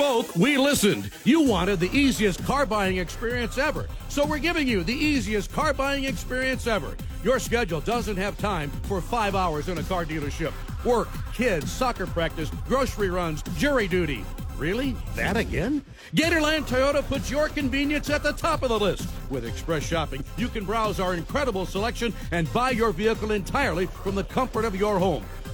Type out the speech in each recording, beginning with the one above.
spoke, we listened. You wanted the easiest car buying experience ever. So we're giving you the easiest car buying experience ever. Your schedule doesn't have time for five hours in a car dealership. Work, kids, soccer practice, grocery runs, jury duty. Really? That again? Gatorland Toyota puts your convenience at the top of the list. With Express Shopping, you can browse our incredible selection and buy your vehicle entirely from the comfort of your home.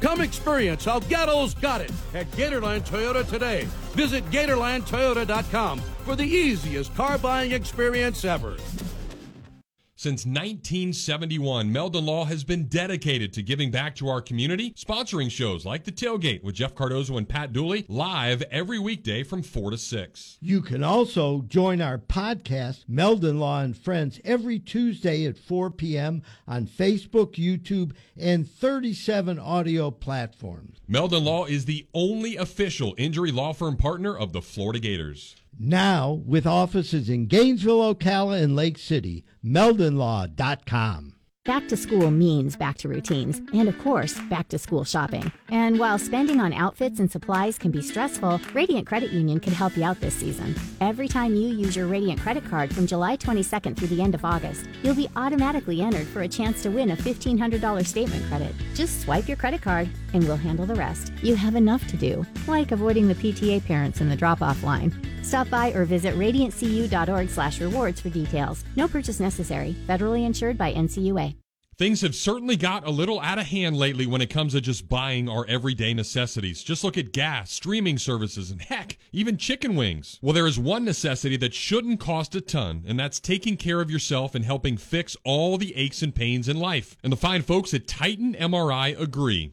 Come experience how Gatto's got it at Gatorland Toyota today. Visit GatorlandToyota.com for the easiest car buying experience ever. Since 1971, Meldon Law has been dedicated to giving back to our community, sponsoring shows like The Tailgate with Jeff Cardozo and Pat Dooley live every weekday from 4 to 6. You can also join our podcast, Meldon Law and Friends, every Tuesday at 4 p.m. on Facebook, YouTube, and 37 audio platforms. Meldon Law is the only official injury law firm partner of the Florida Gators. Now, with offices in Gainesville, Ocala, and Lake City, meldonlaw.com. Back to school means back to routines, and of course, back to school shopping. And while spending on outfits and supplies can be stressful, Radiant Credit Union can help you out this season. Every time you use your Radiant credit card from July 22nd through the end of August, you'll be automatically entered for a chance to win a $1,500 statement credit. Just swipe your credit card, and we'll handle the rest. You have enough to do, like avoiding the PTA parents in the drop-off line. Stop by or visit radiantcu.org slash rewards for details. No purchase necessary. Federally insured by NCUA. Things have certainly got a little out of hand lately when it comes to just buying our everyday necessities. Just look at gas, streaming services, and heck, even chicken wings. Well, there is one necessity that shouldn't cost a ton, and that's taking care of yourself and helping fix all the aches and pains in life. And the fine folks at Titan MRI agree.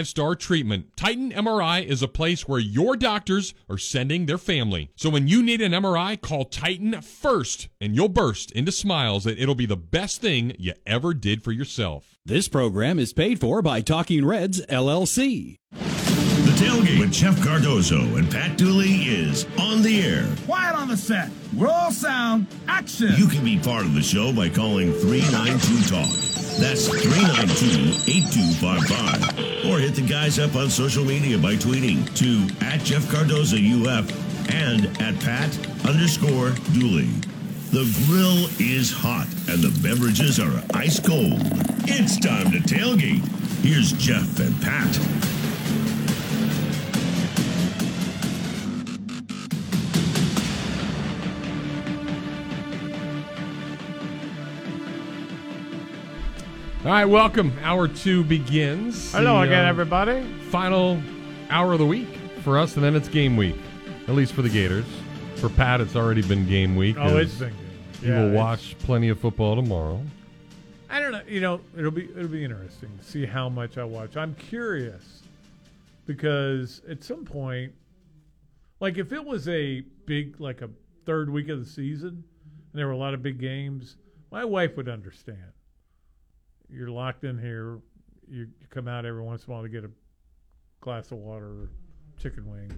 star treatment. Titan MRI is a place where your doctors are sending their family. So when you need an MRI, call Titan first and you'll burst into smiles that it'll be the best thing you ever did for yourself. This program is paid for by Talking Reds LLC. With Jeff Cardozo and Pat Dooley is on the air. Quiet on the set. We're all sound. Action. You can be part of the show by calling 392 Talk. That's 392-8255. Or hit the guys up on social media by tweeting to at Jeff Cardozo UF and at Pat underscore Dooley. The grill is hot and the beverages are ice cold. It's time to tailgate. Here's Jeff and Pat. All right, welcome. Hour two begins. Hello The, again, uh, everybody. Final hour of the week for us, and then it's game week, at least for the Gators. For Pat, it's already been game week. Oh, it's been good. He Yeah, will watch plenty of football tomorrow. I don't know. You know, it'll be it'll be interesting to see how much I watch. I'm curious because at some point, like if it was a big like a third week of the season and there were a lot of big games, my wife would understand. You're locked in here. You, you come out every once in a while to get a glass of water or chicken wing.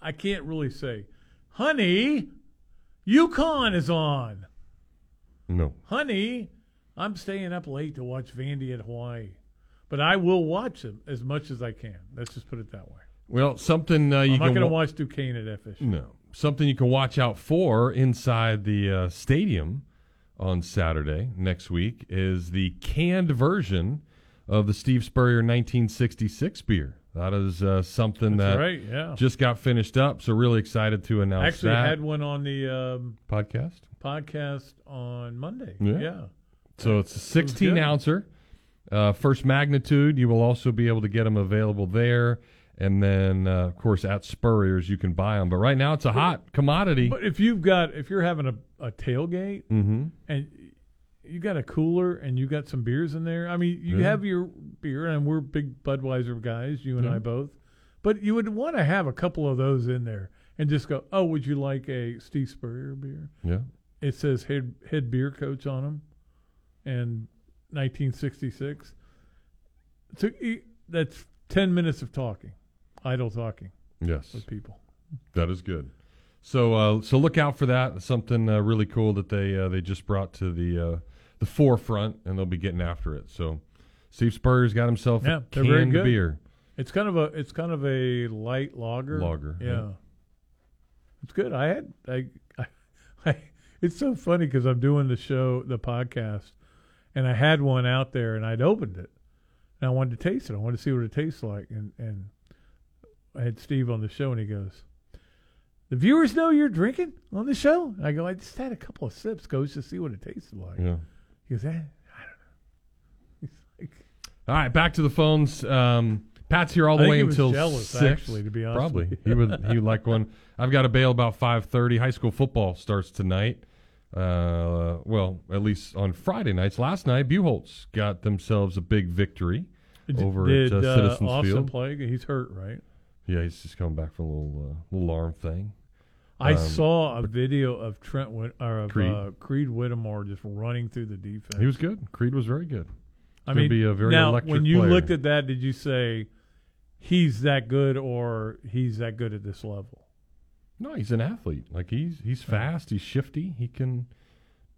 I can't really say, honey, UConn is on. No. Honey, I'm staying up late to watch Vandy at Hawaii. But I will watch them as much as I can. Let's just put it that way. Well, something uh, you I'm not going to wa- watch Duquesne at FSU. No, something you can watch out for inside the uh, stadium on Saturday next week is the canned version of the Steve Spurrier 1966 beer. That is uh, something That's that right, yeah. just got finished up. So really excited to announce it. Actually, that had one on the um, podcast. podcast on Monday. Yeah. yeah. So it's a 16 good. ouncer, uh, first magnitude. You will also be able to get them available there. And then, uh, of course, at Spurrier's, you can buy them. But right now, it's a hot commodity. But if you've got if you're having a, a tailgate mm-hmm. and you got a cooler and you got some beers in there, I mean, you Yeah. have your beer, and we're big Budweiser guys, you and Yeah. I both. But you would want to have a couple of those in there and just go, oh, would you like a Steve Spurrier beer? Yeah. It says head head beer coach on them, and 1966. So that's ten minutes of talking, idle talking Yes. with people. That is good. So, uh, so look out for that. Something uh, really cool that they uh, they just brought to the uh, the forefront, and they'll be getting after it. So, Steve Spurrier's got himself Yeah, a canned good. beer. It's kind of a it's kind of a light lager. Lager, yeah. yeah. It's good. I had I, I, I it's so funny because I'm doing the show, the podcast, and I had one out there, and I'd opened it, and I wanted to taste it. I wanted to see what it tastes like, and and I had Steve on the show, and he goes, "The viewers know you're drinking on the show." I go, "I just had a couple of sips, goes to see what it tasted like." Yeah. He goes, eh, "I don't know." He's like, All right, back to the phones. Um, Pat's here all the think way he was until jealous, six. actually, to be honest Probably he would he would like one. I've got to bail about five thirty. High school football starts tonight. Uh, well, at least on Friday nights. Last night, Buchholz got themselves a big victory D- over did at uh, uh, Citizens Austin Field. play? He's hurt, right? Yeah, he's just coming back from a little uh, little arm thing. I Um, saw a video of Trent Whit- or of Creed. Uh, Creed Whittemore just running through the defense. He was good. Creed was very good. I mean, be a very now electric when you player. looked at that, did you say he's that good or he's that good at this level? No, he's an athlete. Like he's he's fast. He's shifty. He can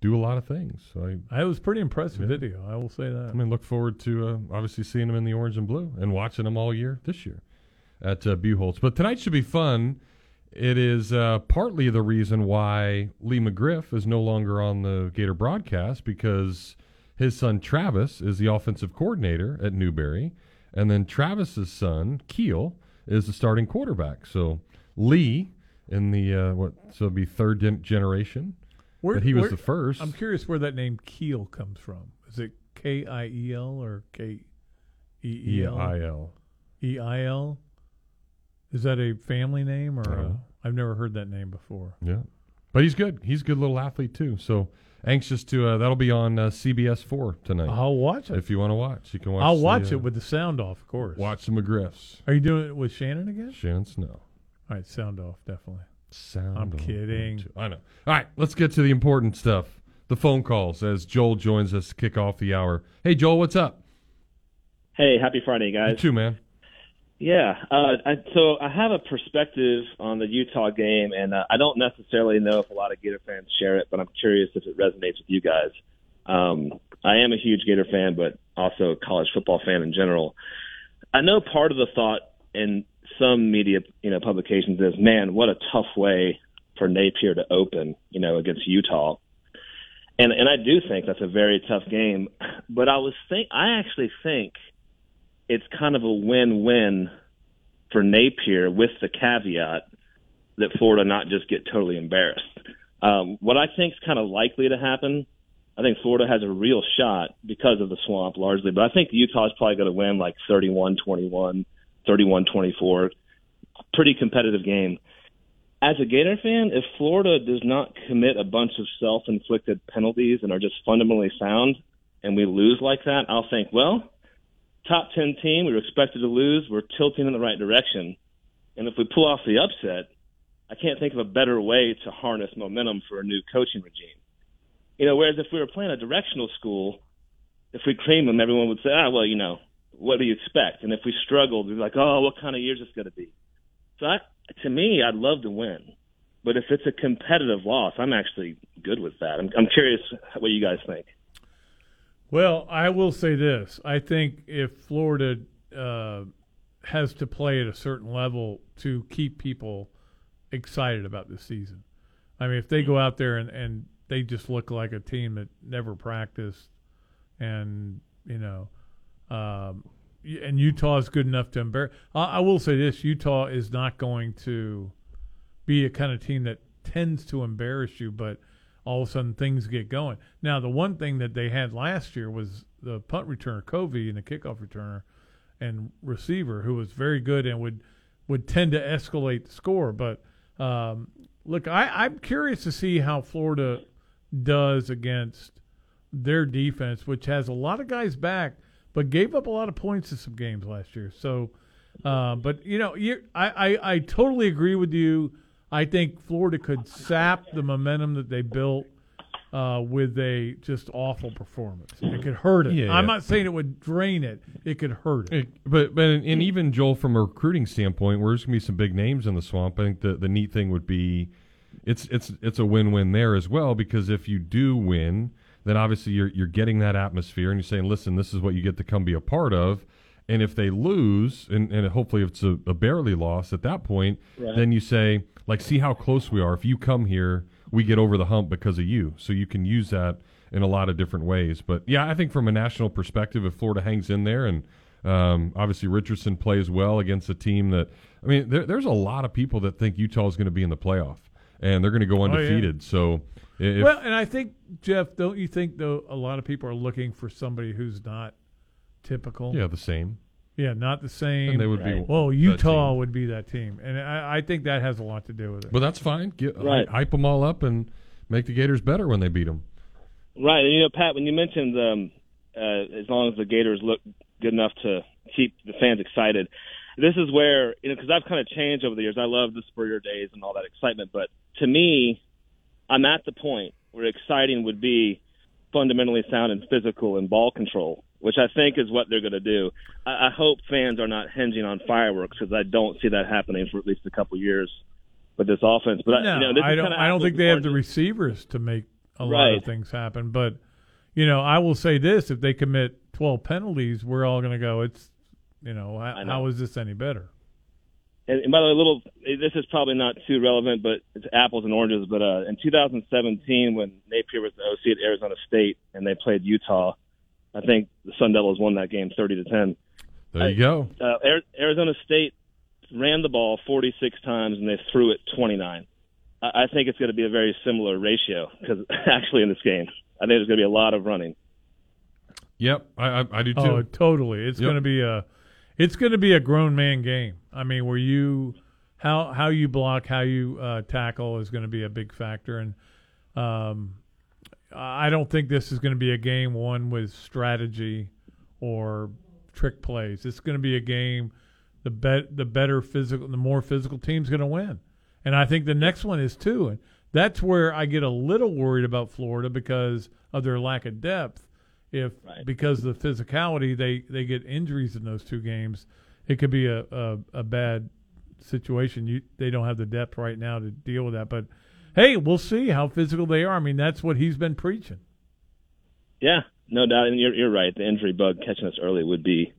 do a lot of things. So I I was pretty impressive Yeah. video. I will say that. I mean, look forward to uh, obviously seeing him in the orange and blue and watching him all year this year at uh, Buchholz. But tonight should be fun. It is uh, partly the reason why Lee McGriff is no longer on the Gator broadcast because his son Travis is the offensive coordinator at Newberry, and then Travis's son Keel is the starting quarterback. So Lee in the uh, what so it'd be third gen- generation. Where- but he was where- the first. I'm curious where that name Keel comes from. Is it K I E L or K E E L? E-I-L. E I L. Is that a family name or? I don't A, know. I've never heard that name before. Yeah, but he's good. He's a good little athlete too. So anxious to. Uh, that'll be on uh, CBS four tonight. I'll watch it. if you want to watch, you can watch. I'll the, watch uh, it with the sound off, of course. watch the McGriffs. Are you doing it with Shannon again? Shannon Snow. All right, sound off, definitely. Sound. Off I'm on kidding. I know. All right, let's get to the important stuff. The phone calls as Joel joins us to kick off the hour. Hey, Joel, what's up? Hey, happy Friday, guys. You too, man. Yeah, uh, I, so I have a perspective on the Utah game, and uh, I don't necessarily know if a lot of Gator fans share it, but I'm curious if it resonates with you guys. Um, I am a huge Gator fan, but also a college football fan in general. I know part of the thought in some media, you know, publications is, man, what a tough way for Napier to open, you know, against Utah. And and I do think that's a very tough game, but I was think I actually think it's kind of a win-win for Napier with the caveat that Florida not just get totally embarrassed. Um, what I think is kind of likely to happen, I think Florida has a real shot because of the swamp largely, but I think Utah's probably going to win like 31-21, 31-24. Pretty competitive game. As a Gator fan, if Florida does not commit a bunch of self-inflicted penalties and are just fundamentally sound, and we lose like that, I'll think, well, top 10 team. We were expected to lose. We're tilting in the right direction. And if we pull off the upset, I can't think of a better way to harness momentum for a new coaching regime. You know, whereas if we were playing a directional school, if we cream them, everyone would say, ah, well, you know, what do you expect? And if we struggled, we'd be like, oh, what kind of year is this going to be? So I, to me, I'd love to win. But if it's a competitive loss, I'm actually good with that. I'm, I'm curious what you guys think. Well, I will say this: I think if Florida uh, has to play at a certain level to keep people excited about this season, I mean, if they go out there and, and they just look like a team that never practiced, and you know, um, and Utah is good enough to embarrass. I, I will say this: Utah is not going to be a kind of team that tends to embarrass you, but all of a sudden things get going. Now, the one thing that they had last year was the punt returner Covey and the kickoff returner and receiver who was very good and would would tend to escalate the score. But um, look, I, I'm curious to see how Florida does against their defense, which has a lot of guys back, but gave up a lot of points in some games last year. So, uh, but you know, you I, I I totally agree with you. I think Florida could sap the momentum that they built uh, with a just awful performance. It could hurt it. Yeah, I'm yeah. not saying it would drain it. It could hurt it. It- but but and even Joel, from a recruiting standpoint, where there's gonna be some big names in the swamp. I think the the neat thing would be, it's it's it's a win win there as well because if you do win, then obviously you're you're getting that atmosphere and you're saying, listen, this is what you get to come be a part of. And if they lose, and, and hopefully it's a, a barely loss at that point, Right. then you say, like, see how close we are. If you come here, we get over the hump because of you. So you can use that in a lot of different ways. But yeah, I think from a national perspective, if Florida hangs in there and um, obviously Richardson plays well against a team that, I mean, there, there's a lot of people that think Utah is going to be in the playoff and they're going to go Oh, yeah. undefeated. So if, well, and I think Jeff, don't you think though a lot of people are looking for somebody who's not typical? yeah, the same. Yeah, not the same. And they would be well, Utah team. would be that team, and I, I think that has a lot to do with it. But that's fine. Get, Right. Hype them all up and make the Gators better when they beat them. Right, and you know, Pat, when you mentioned um, uh, as long as the Gators look good enough to keep the fans excited, this is where you know because I've kind of changed over the years. I love the Spurrier days and all that excitement, but to me, I'm at the point where exciting would be fundamentally sound and physical and ball control, which I think is what they're going to do. I, I hope fans are not hinging on fireworks because I don't see that happening for at least a couple years with this offense. But I, you know, this I don't. I don't think they have the receivers to make a lot of things happen. But you know, I will say this: if they commit 12 penalties, we're all going to go. It's you know, how, I know. how is this any better? And, and by the way, a little this is probably not too relevant, but it's apples and oranges. But uh, in 2017, when Napier was the OC at Arizona State and they played Utah, I think the Sun Devils won that game 30 to 10. There you go. Uh, Arizona State ran the ball 46 times and they threw it 29. I, I think it's going to be a very similar ratio because actually in this game, I think there's going to be a lot of running. Yep, I, I, I do too. Oh, totally. It's Yep. going to be a, it's going to be a grown man game. I mean, where you, how how you block, how you uh, tackle is going to be a big factor, and um, I don't think this is going to be a game won with strategy or trick plays. It's going to be a game. The bet the better physical, the more physical team's going to win, and I think the next one is too. And that's where I get a little worried about Florida because of their lack of depth if because of the physicality they they get injuries in those two games, it could be a a, a bad situation. You they don't have the depth right now to deal with that. But hey, we'll see how physical they are. I mean, that's what he's been preaching. Yeah, no doubt. And you're, you're right. The injury bug catching us early would be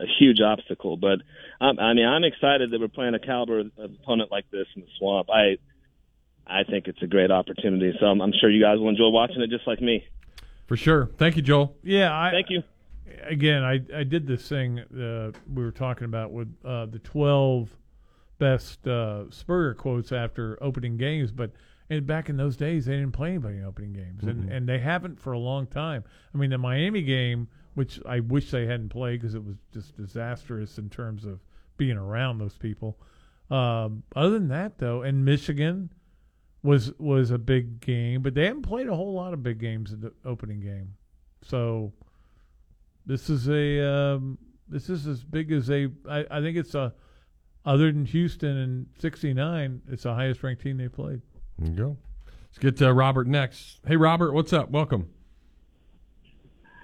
a huge obstacle. But um, I mean, I'm excited that we're playing a caliber opponent like this in the swamp. I I think it's a great opportunity. So I'm, I'm sure you guys will enjoy watching it just like me. For sure. Thank you, Joel. Yeah, I, Thank you. Again, I I did this thing uh, we were talking about with uh, the twelve best uh, Spurrier quotes after opening games, but. And back in those days, they didn't play anybody in opening games, and, Mhm. and they haven't for a long time. I mean, the Miami game, which I wish they hadn't played because it was just disastrous in terms of being around those people. Um, other than that, though, and Michigan was was a big game, but they haven't played a whole lot of big games in the opening game. So this is a um, this is as big as a. I, I think it's a other than Houston in '69, it's the highest ranked team they played. There you go. Let's get to Robert next. Hey, Robert, what's up? Welcome.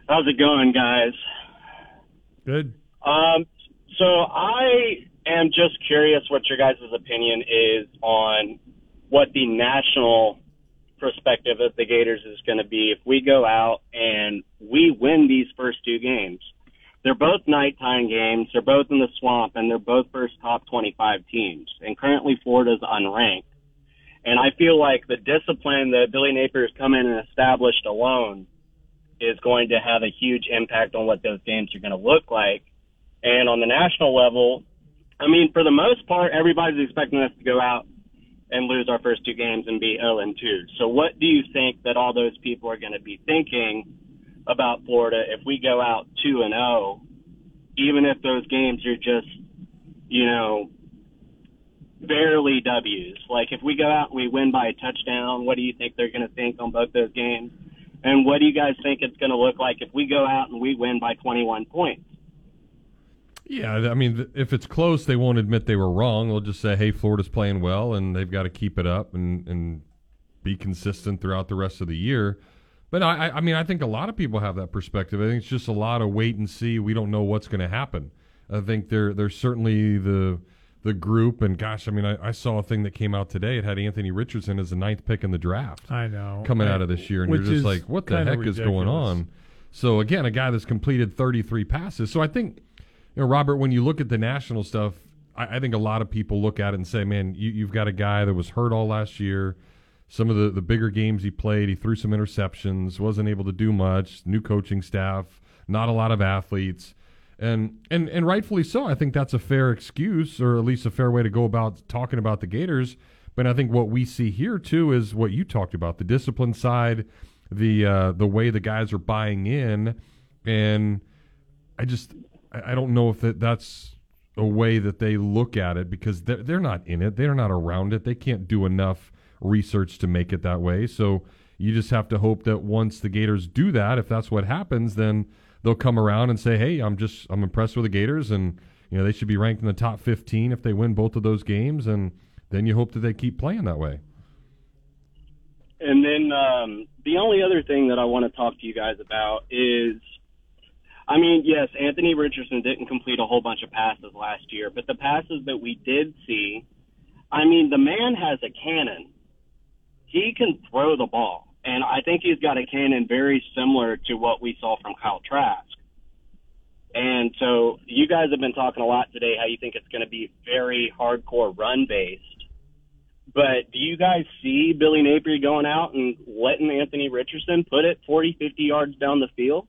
How's it going, guys? Good. Um, so I am just curious what your guys' opinion is on what the national perspective of the Gators is going to be if we go out and we win these first two games. They're both nighttime games. They're both in the swamp, and they're both first top 25 teams. And currently, Florida's unranked. And I feel like the discipline that Billy Napier's come in and established alone is going to have a huge impact on what those games are going to look like. And on the national level, I mean, for the most part, everybody's expecting us to go out and lose our first two games and be 0 and 2. So, what do you think that all those people are going to be thinking about Florida if we go out 2 and 0, even if those games are just, you know, barely W's? Like, if we go out and we win by a touchdown, what do you think they're going to think on both those games? And what do you guys think it's going to look like if we go out and we win by 21 points? Yeah, I mean, if it's close, they won't admit they were wrong. They'll just say, "Hey, Florida's playing well, and they've got to keep it up and and be consistent throughout the rest of the year." But I, I mean, I think a lot of people have that perspective. I think it's just a lot of wait and see. We don't know what's going to happen. I think there there's certainly the the group, and gosh, I mean, I, I, saw a thing that came out today. It had Anthony Richardson as the ninth pick in the draft. I know coming I, out of this year, and you're just like, what the heck ridiculous. is going on? So again, a guy that's completed 33 passes. So I think you know, Robert, when you look at the national stuff, I, I think a lot of people look at it and say, man, you, you've got a guy that was hurt all last year. Some of the, the bigger games he played, he threw some interceptions, wasn't able to do much. New coaching staff, not a lot of athletes. And, and and rightfully so. I think that's a fair excuse, or at least a fair way to go about talking about the Gators. But I think what we see here too is what you talked about: the discipline side, the uh, the way the guys are buying in, and I just I, don't know if that, that's a way that they look at it because they're, they're not in it. They're not around it. They can't do enough research to make it that way. So you just have to hope that once the Gators do that, if that's what happens, then they'll come around and say, "Hey, I'm just I'm impressed with the Gators, and you know they should be ranked in the top 15 if they win both of those games." And then you hope that they keep playing that way. And then um, the only other thing that I want to talk to you guys about is I mean, yes, Anthony Richardson didn't complete a whole bunch of passes last year, but the passes that we did see, I mean, the man has a cannon. He can throw the ball, and I think he's got a cannon very similar to what we saw from Kyle Trask. And so you guys have been talking a lot today how you think it's going to be very hardcore run based. But do you guys see Billy Napier going out and letting Anthony Richardson put it 40, 50 yards down the field?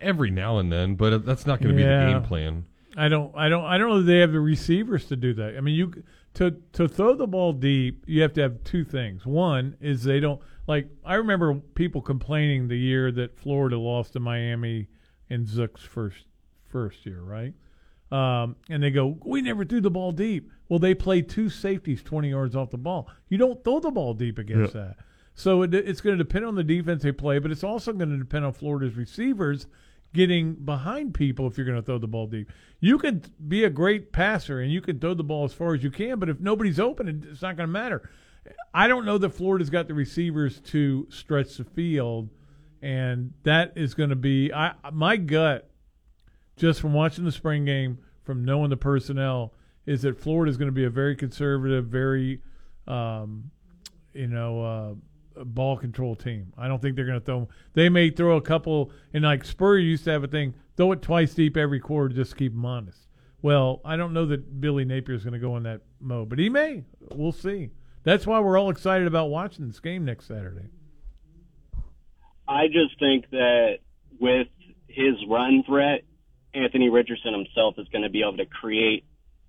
every now and then, but that's not going to yeah. be the game plan. I don't, I don't, I don't know if they have the receivers to do that. I mean, you to to throw the ball deep, you have to have two things. One is they don't like. I remember people complaining the year that Florida lost to Miami in Zook's first first year, right? Um, and they go, we never threw the ball deep. Well, they played two safeties 20 yards off the ball. You don't throw the ball deep against yeah. that. So it, it's going to depend on the defense they play, but it's also going to depend on Florida's receivers getting behind people if you're going to throw the ball deep. You can be a great passer and you can throw the ball as far as you can, but if nobody's open, it's not going to matter. I don't know that Florida's got the receivers to stretch the field, and that is going to be I my gut just from watching the spring game, from knowing the personnel, is that Florida is going to be a very conservative, very um, you know. Uh, ball control team. I don't think they're going to throw. They may throw a couple, and like Spurrier used to have a thing, throw it twice deep every quarter just to keep them honest. Well, I don't know that Billy Napier is going to go in that mode, but he may. We'll see. That's why we're all excited about watching this game next Saturday. I just think that with his run threat, Anthony Richardson himself is going to be able to create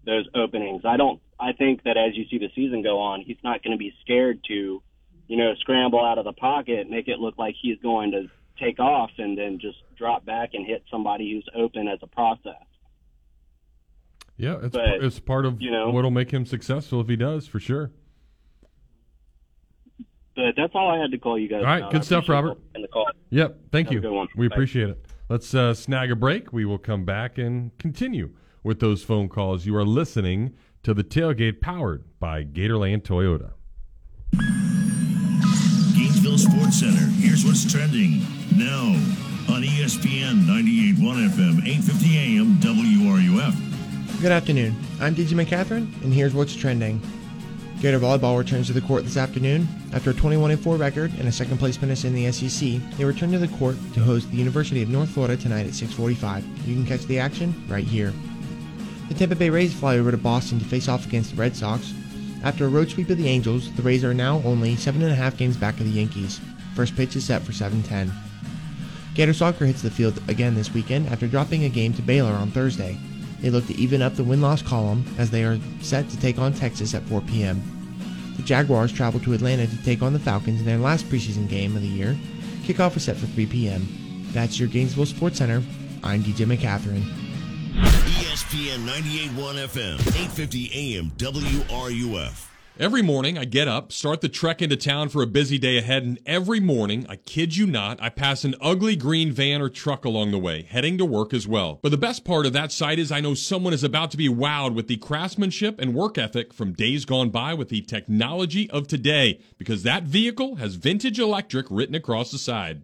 those openings. I don't. I think that as you see the season go on, he's not going to be scared to you know, scramble out of the pocket, make it look like he's going to take off and then just drop back and hit somebody who's open as a process. Yeah, it's but, it's part of you know, what'll make him successful if he does, for sure. But that's all I had to call you guys. All right, about. good stuff, Robert. And the call. Yep, thank Have you. We Bye. appreciate it. Let's uh, snag a break. We will come back and continue with those phone calls. You are listening to the tailgate powered by Gatorland Toyota. Gainesville Sports Center. Here's what's trending now on ESPN 98.1 FM, 8:50 AM, WRUF. Good afternoon. I'm DJ McCatherine, and here's what's trending. Gator volleyball returns to the court this afternoon. After a 21-4 record and a second place finish in the SEC, they return to the court to host the University of North Florida tonight at 6:45. You can catch the action right here. The Tampa Bay Rays fly over to Boston to face off against the Red Sox. After a road sweep of the Angels, the Rays are now only 7.5 games back of the Yankees. First pitch is set for 7:10. Gator Soccer hits the field again this weekend after dropping a game to Baylor on Thursday. They look to even up the win-loss column as they are set to take on Texas at 4 p.m. The Jaguars travel to Atlanta to take on the Falcons in their last preseason game of the year. Kickoff is set for 3 p.m. That's your Gainesville Sports Center. I'm DJ McCatherine. ESPN 98.1 FM, 850 AM, WRUF. Every morning, I get up, start the trek into town for a busy day ahead, and every morning, I kid you not, I pass an ugly green van or truck along the way, heading to work as well. But the best part of that sight is I know someone is about to be wowed with the craftsmanship and work ethic from days gone by with the technology of today, because that vehicle has vintage electric written across the side.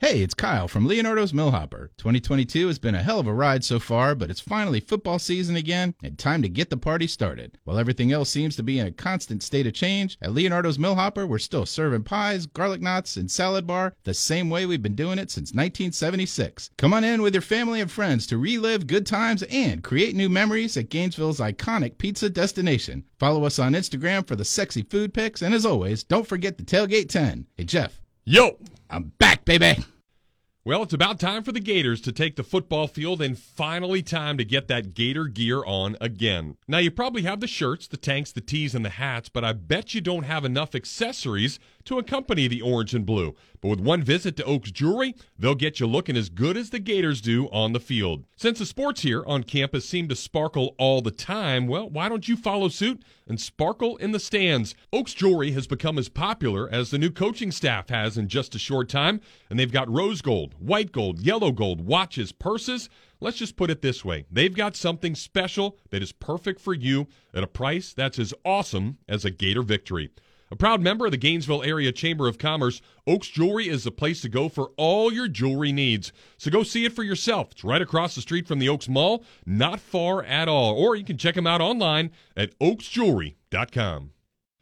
Hey, it's Kyle from Leonardo's Millhopper. 2022 has been a hell of a ride so far, but it's finally football season again and time to get the party started. While everything else seems to be in a constant state of change, at Leonardo's Millhopper, we're still serving pies, garlic knots, and salad bar the same way we've been doing it since 1976. Come on in with your family and friends to relive good times and create new memories at Gainesville's iconic pizza destination. Follow us on Instagram for the sexy food pics, and as always, don't forget the Tailgate 10. Hey, Jeff. Yo! I'm back, baby! Well, it's about time for the Gators to take the football field and finally time to get that Gator gear on again. Now, you probably have the shirts, the tanks, the tees, and the hats, but I bet you don't have enough accessories to accompany the orange and blue. But with one visit to Oaks Jewelry, they'll get you looking as good as the Gators do on the field. Since the sports here on campus seem to sparkle all the time, well, why don't you follow suit and sparkle in the stands? Oaks Jewelry has become as popular as the new coaching staff has in just a short time, and they've got rose gold, white gold, yellow gold, watches, purses. Let's just put it this way they've got something special that is perfect for you at a price that's as awesome as a Gator victory. A proud member of the Gainesville Area Chamber of Commerce, Oaks Jewelry is the place to go for all your jewelry needs. So go see it for yourself. It's right across the street from the Oaks Mall, not far at all. Or you can check them out online at oaksjewelry.com.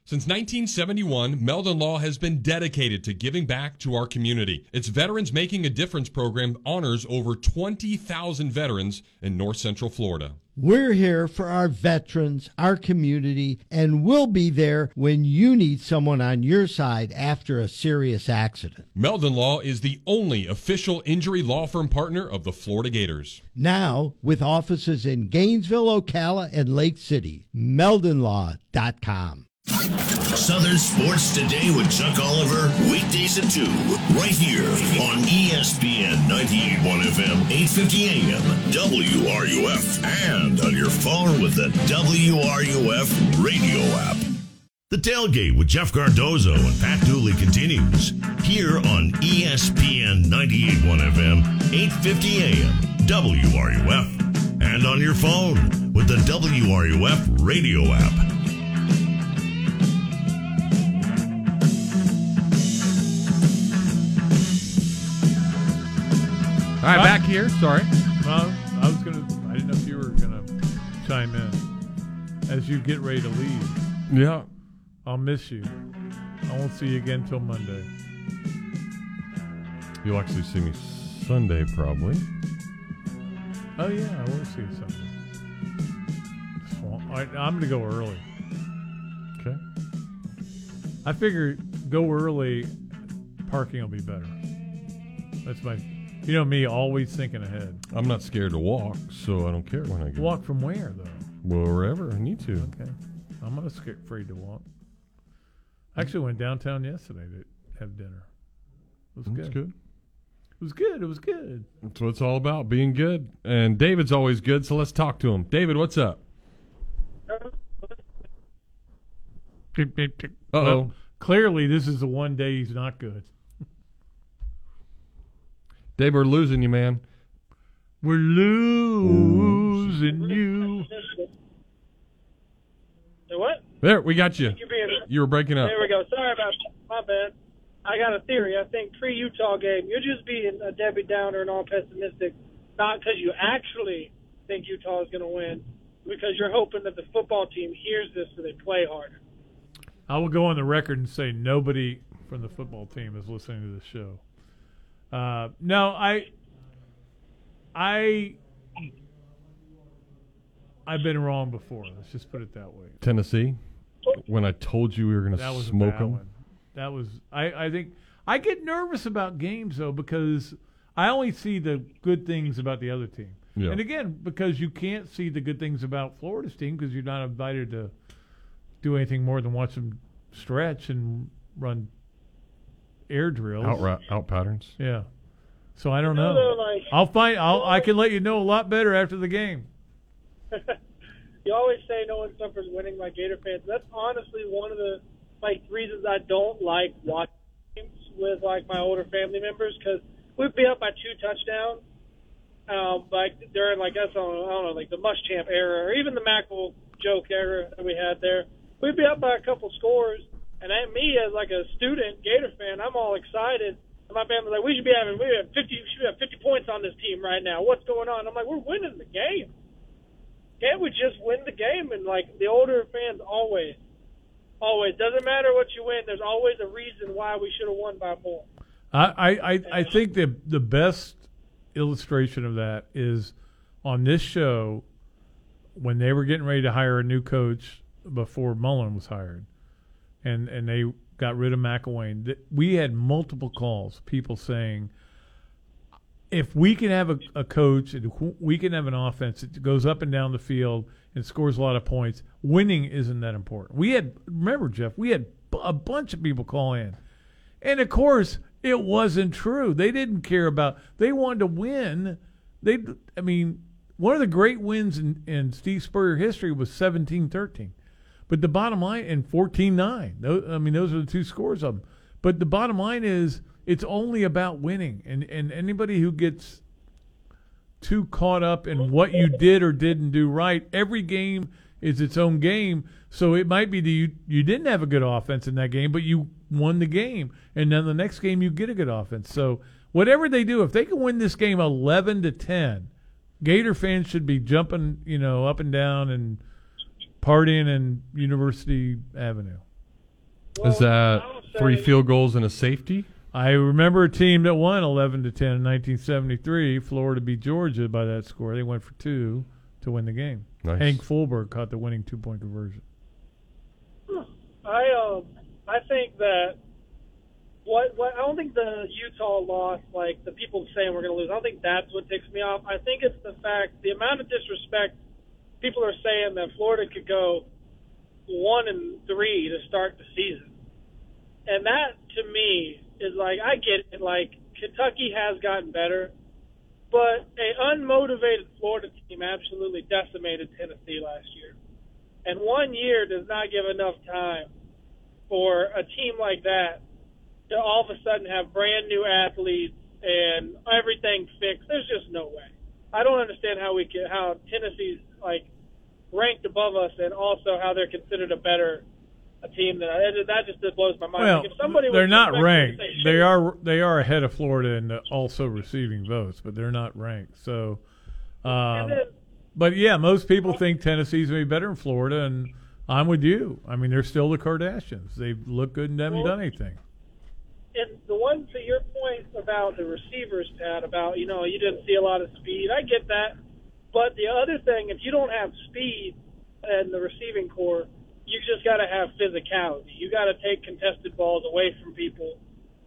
Since 1971, Meldon Law has been dedicated to giving back to our community. Its Veterans Making a Difference program honors over 20,000 veterans in North Central Florida. We're here for our veterans, our community, and we'll be there when you need someone on your side after a serious accident. Meldon Law is the only official injury law firm partner of the Florida Gators. Now, with offices in Gainesville, Ocala, and Lake City, meldonlaw.com. Southern Sports Today with Chuck Oliver, weekdays at 2, right here on ESPN 98.1 FM, 850 AM, WRUF, and on your phone with the WRUF radio app. The Tailgate with Jeff Cardozo and Pat Dooley continues here on ESPN 98.1 FM, 850 AM, WRUF, and on your phone with the WRUF radio app. All right, back here. Sorry. Well, I was gonna. I didn't know if you were gonna chime in as you get ready to leave. Yeah. I'll miss you. I won't see you again till Monday. You'll actually see me Sunday, probably. Oh yeah, I will see you Sunday. I, I'm gonna go early. Okay. I figure go early. Parking will be better. That's my. You know me, always thinking ahead. I'm not scared to walk, so I don't care when I go. Walk from where though? Well wherever I need to. Okay. I'm not scared, afraid to walk. I actually went downtown yesterday to have dinner. It was That's good. good. It was good. It was good. That's what it's all about, being good. And David's always good, so let's talk to him. David, what's up? Uh-oh. Well, clearly, this is the one day he's not good. Dave, we're losing you, man. We're losing you. So what? There, we got you. You being- You were breaking up. There we go. Sorry about my bad. I got a theory. I think pre-Utah game, you're just being a Debbie Downer and all pessimistic, not because you actually think Utah is going to win, because you're hoping that the football team hears this so they play harder. I will go on the record and say nobody from the football team is listening to this show. Uh, no, I, I, I've been wrong before. Let's just put it that way. Tennessee, when I told you we were going to smoke them. one. That was I. I think I get nervous about games though because I only see the good things about the other team. Yeah. And again, because you can't see the good things about Florida's team because you're not invited to do anything more than watch them stretch and run air drills. Out, out patterns. Yeah. So I don't You know, know. like- I'll find. I'll. I can let you know a lot better after the game. you always say no one suffers winning by Gator fans. That's honestly one of the like reasons I don't like watching games with like my older family members because we'd be up by two touchdowns. Um, like during like that's on I don't know like the Muschamp era or even the Mackel joke era that we had there, we'd be up by a couple scores, and then me as like a student Gator fan, I'm all excited. And my family's like, we should be having we have 50 we should have 50 points on this team right now. What's going on? I'm like, we're winning the game can't we just win the game? And like the older fans always, always doesn't matter what you win. There's always a reason why we should have won by more. I, I, I, I think the the best illustration of that is on this show when they were getting ready to hire a new coach before Mullen was hired, and and they got rid of McElwain. We had multiple calls, people saying, if we can have a, a coach and we can have an offense that goes up and down the field and scores a lot of points, winning isn't that important. We had remember Jeff, we had a bunch of people call in. And of course, it wasn't true. They didn't care about. They wanted to win. They, I mean, one of the great wins in, in Steve Spurrier history was 17-13. But the bottom line, and 14-9. I mean, those are the two scores of them. But the bottom line is, it's only about winning. And and anybody who gets too caught up in what you did or didn't do right, every game is its own game. So it might be that you you didn't have a good offense in that game, but you won the game, and then the next game you get a good offense. So whatever they do, if they can win this game eleven to ten, Gator fans should be jumping, you know, up and down and partying in University Avenue. Is that three field goals and a safety? I remember a team that won 11 to 10 in 1973. Florida beat Georgia by that score. They went for two to win the game. Nice. Hank Fulberg caught the winning two point conversion. I um I think that what what I don't think the Utah loss like the people saying we're going to lose. I don't think that's what ticks me off. I think it's the fact the amount of disrespect people are saying that Florida could go one and three to start the season, and that to me is like I get it. Like Kentucky has gotten better, but a unmotivated Florida team absolutely decimated Tennessee last year. And one year does not give enough time for a team like that to all of a sudden have brand new athletes and everything fixed. There's just no way. I don't understand how we can how Tennessee's like ranked above us and also how they're considered a better a team than it- that just blows my mind. Well, like if somebody they're not ranked. say, They are they are ahead of Florida and also receiving votes, but they're not ranked. So, um, but yeah, most people think Tennessee's to be better than Florida, and I'm with you. I mean, they're still the Kardashians. They look good and haven't done anything. and the one to your point about the receivers, Pat, about you know you didn't see a lot of speed. I get that, but the other thing, if you don't have speed in the receiving corps, you just got to have physicality. You got to take contested balls away from people,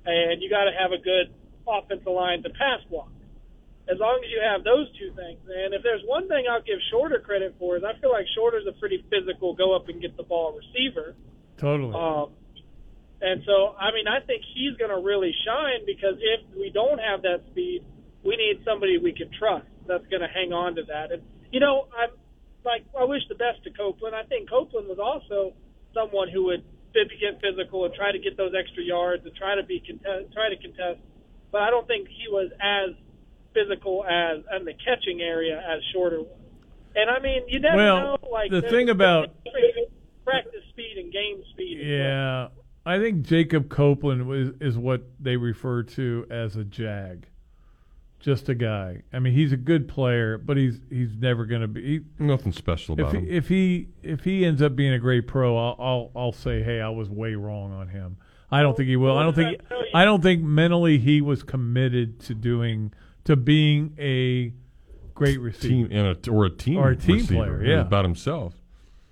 and you got to have a good offensive line to pass block. As long as you have those two things, and if there's one thing I'll give Shorter credit for is I feel like Shorter's a pretty physical, go up and get the ball receiver. Totally. Um, and so, I mean, I think he's going to really shine because if we don't have that speed, we need somebody we can trust that's going to hang on to that. And you know, I'm like, I wish the best to Copeland. I think Copeland was also someone who would get physical and try to get those extra yards and try to be contest, try to contest. But I don't think he was as physical as in the catching area as Shorter was. And I mean, you never Well, know. Like the thing about- practice speed and game speed. Yeah, I think Jacob Copeland was, is what they refer to as a jag, just a guy. I mean, he's a good player, but he's he's never going to be he, Nothing special if about he, him. if he if he ends up being a great pro. I'll, I'll I'll say, hey, I was way wrong on him. I don't think he will. I don't think I don't think mentally he was committed to doing to being a great receiver team and a, or a team or a team receiver. player. Yeah, about himself.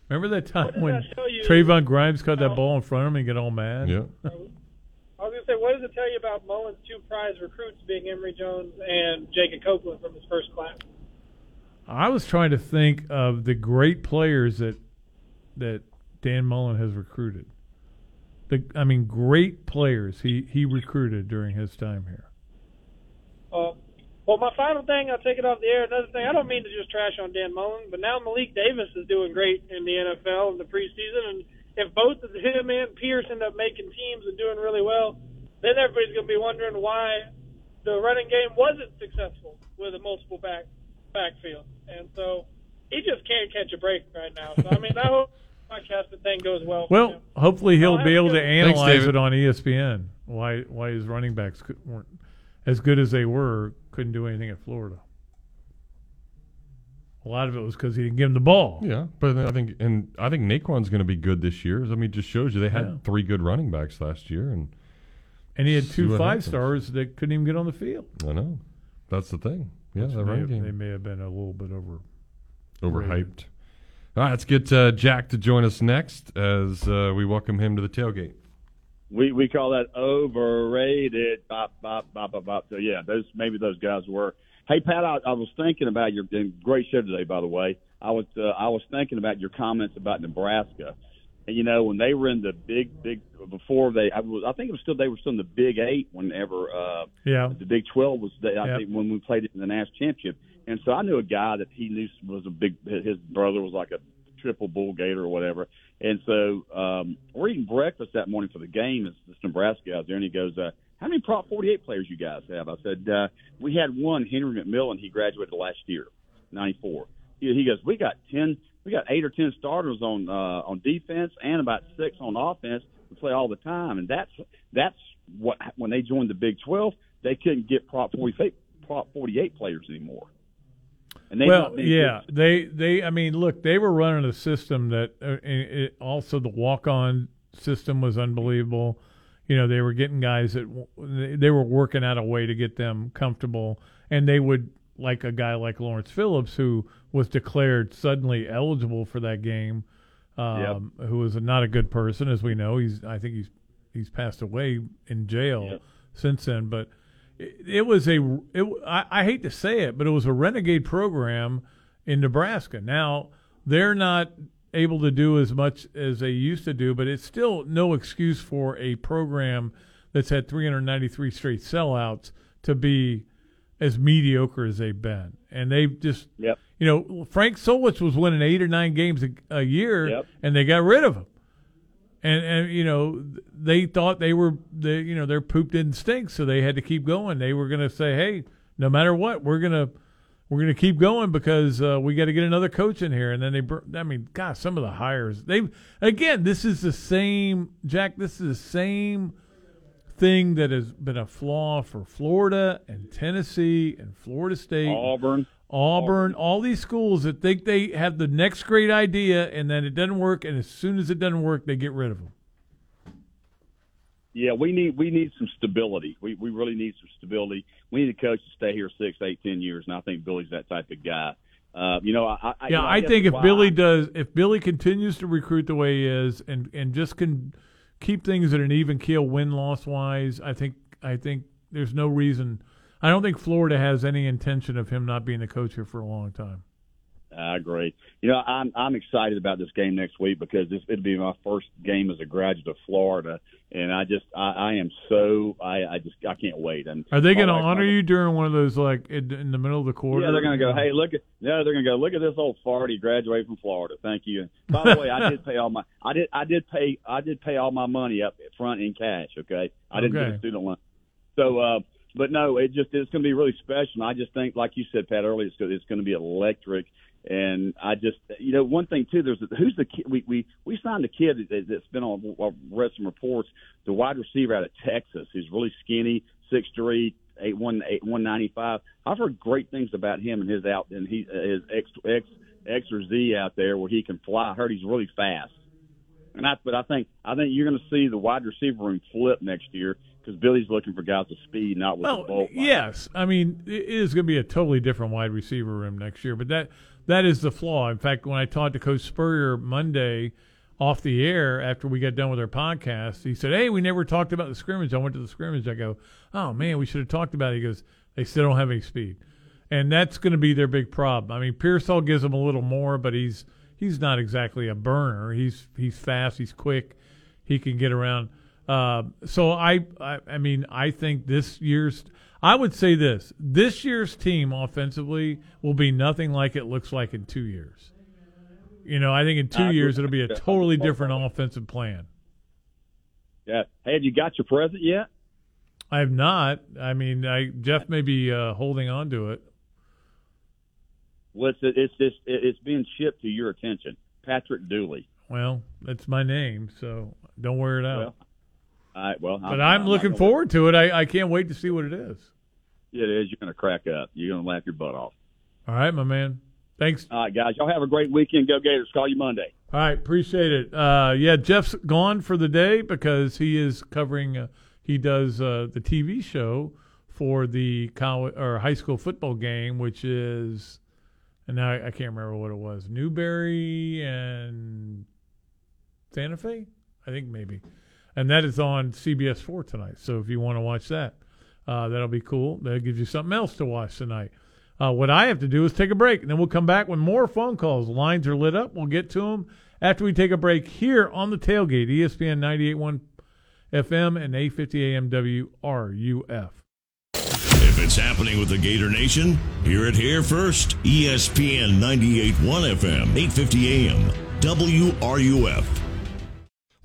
Remember that time when that Trevon Grimes caught that ball in front of him and get all mad? Yeah. I was gonna say, what does it tell you about Mullen's two prize recruits being Emory Jones and Jacob Copeland from his first class? I was trying to think of the great players that that Dan Mullen has recruited. The I mean, great players he he recruited during his time here. Uh, well, my final thing, I'll take it off the air. Another thing, I don't mean to just trash on Dan Mullen, but now Malik Davis is doing great in the NFL in the preseason, and if both of him and Pierce end up making teams and doing really well, then everybody's going to be wondering why the running game wasn't successful with a multiple back backfield, and so he just can't catch a break right now. So I mean, I hope the podcasting thing goes well. for Well, him. hopefully he'll Well, be able to good- Thanks, analyze it on ESPN. Why why his running backs could, weren't as good as they were, couldn't do anything at Florida. A lot of it was because he didn't give him the ball. Yeah, but I think and I think Nay'Quan's going to be good this year. I mean, it just shows you they had Yeah. three good running backs last year, and And he had two five happens. stars that couldn't even get on the field. I know that's the thing. Yeah, Which the may have- game They may have been a little bit over. overhyped. All right, let's get uh, Jack to join us next as uh, we welcome him to the tailgate. We we call that overrated. Bop bop bop bop bop. So yeah, those maybe those guys were. Hey Pat, I, I was thinking about your great show today. By the way, I was uh, I was thinking about your comments about Nebraska, and you know when they were in the big big before they I was I think it was still they were still in the Big Eight whenever uh, Yeah. the Big Twelve was the, I Yep. think when we played it in the national championship, and so I knew a guy that he knew was a big his brother was like a triple bull gator or whatever. And so um, we're eating breakfast that morning for the game. It's this Nebraska out there, and he goes, uh, "How many Prop 48 players you guys have?" I said, uh, "We had one, Henry McMillan. He graduated last year, '94." He, he goes, "We got ten, we got eight or ten starters on uh, on defense, and about six on offense. We play all the time, and that's that's what when they joined the Big 12, they couldn't get Prop 48 Prop 48 players anymore." And they well, yeah, they they. I mean, look, they were running a system that uh, it, also the walk on system was unbelievable. You know, they were getting guys that they were working out a way to get them comfortable, and they would like a guy like Lawrence Phillips who was declared suddenly eligible for that game. Um, Who was not a good person, as we know. He's I think he's he's passed away in jail since then, but it, it was a it, I, I hate to say it, but it was a renegade program in Nebraska. Now they're not able to do as much as they used to do, but it's still no excuse for a program that's had 393 straight sellouts to be as mediocre as they've been. And they've just, Yep. You know, Frank Solich was winning eight or nine games a, a year, Yep. and they got rid of him and and you know they thought they were they you know their poop didn't stink, so they had to keep going. They were going to say, hey, no matter what, we're gonna we're gonna keep going because uh, we got to get another coach in here. And then they, br- I mean, God, some of the hires they again, this is the same Jack. This is the same thing that has been a flaw for Florida and Tennessee and Florida State, Auburn. Auburn, all these schools that think they have the next great idea and then it doesn't work, and as soon as it doesn't work, they get rid of them. Yeah, we need we need some stability. We we really need some stability. We need a coach to stay here six, eight, ten years, and I think Billy's that type of guy. Uh, you know, I, I Yeah, you know, I guess think if Billy I- does, if Billy continues to recruit the way he is, and and just can keep things at an even keel, win loss wise, I think I think there's no reason. I don't think Florida has any intention of him not being the coach here for a long time. I agree. You know, I'm I'm excited about this game next week because this it'll be my first game as a graduate of Florida, and I just I, I am so I I just I can't wait. And Are they going to honor you during one of those like in, in the middle of the quarter? Yeah, they're going to go. Hey, look at yeah, they're going to go. Look at this old fart. He graduated from Florida. Thank you. And by the way, I did pay all my. I did. I did pay. I did pay all my money up front in cash. Okay, I didn't Okay. get a student loan. So, uh, but no, it just it's going to be really special. And I just think, like you said, Pat, earlier, it's, go- it's going to be electric. And I just, you know, one thing too. There's who's the kid? We we we signed a kid that, that's been on. I read some reports. The wide receiver out of Texas, who's really skinny, six three, eight one eight one ninety five. I've heard great things about him and his out and he his X X X or Z out there where he can fly. I heard he's really fast. And I, but I think I think you're going to see the wide receiver room flip next year because Billy's looking for guys with speed, not with well, the bulk. Yes, I mean it is going to be a totally different wide receiver room next year, but that that is the flaw. In fact, when I talked to Coach Spurrier Monday off the air after we got done with our podcast, he said, "Hey, we never talked about the scrimmage." I went to the scrimmage. I go, "Oh man, we should have talked about it." He goes, "They still don't have any speed," and that's going to be their big problem. I mean, Pearsall gives them a little more, but he's he's not exactly a burner. He's he's fast. He's quick. He can get around. Uh, so I, I I mean I think this year's I would say this this year's team offensively will be nothing like it looks like in two years. You know, I think in two years it'll be a totally different offensive plan. Yeah. Hey, have you got your present yet? I have not. I mean, I Jeff may be uh, holding on to it. Well, it's it's it's it's being shipped to your attention, Patrick Dooley. Well, that's my name, so don't wear it out. Well, all right. Well, but I'm, not looking gonna- forward to it. I, I can't wait to see what it is. It is. You're going to crack up. You're going to laugh your butt off. All right, my man. Thanks. All right, guys. Y'all have a great weekend. Go Gators. Call you Monday. All right, appreciate it. Uh, yeah, Jeff's gone for the day because he is covering. Uh, he does uh, the TV show for the college or high school football game, which is, and now I, I can't remember what it was. Newberry and Santa Fe, I think maybe, and that is on CBS four tonight. So if you want to watch that, uh, that'll be cool. That gives you something else to watch tonight. Uh, what I have to do is take a break, and then we'll come back with more phone calls. Lines are lit up. We'll get to them after we take a break here on the tailgate, ESPN 98.1 FM and 850 AM WRUF. It's happening with the Gator Nation, hear it here first. ESPN 98.1 FM, 850 AM, WRUF.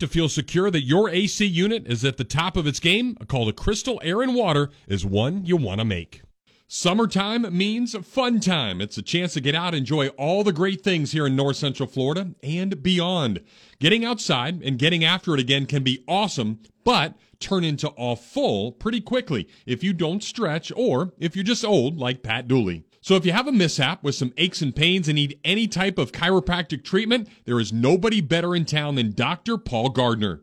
to feel secure that your AC unit is at the top of its game, a call to Crystal Air and Water is one you want to make. Summertime means fun time. It's a chance to get out and enjoy all the great things here in North Central Florida and beyond. Getting outside and getting after it again can be awesome, but turn into all full pretty quickly if you don't stretch or if you're just old like Pat Dooley. So if you have a mishap with some aches and pains and need any type of chiropractic treatment, there is nobody better in town than Dr. Paul Gardner.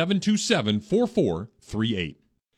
727 4438.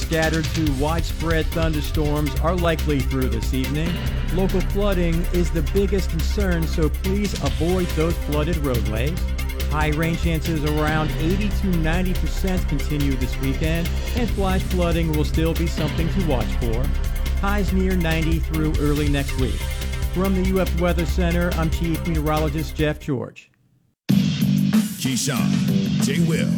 Scattered to widespread thunderstorms are likely through this evening. Local flooding is the biggest concern, so please avoid those flooded roadways. High rain chances around 80 to 90% continue this weekend, and flash flooding will still be something to watch for. Highs near 90 through early next week. From the UF Weather Center, I'm Chief Meteorologist Jeff George. Keyshawn, J. Will,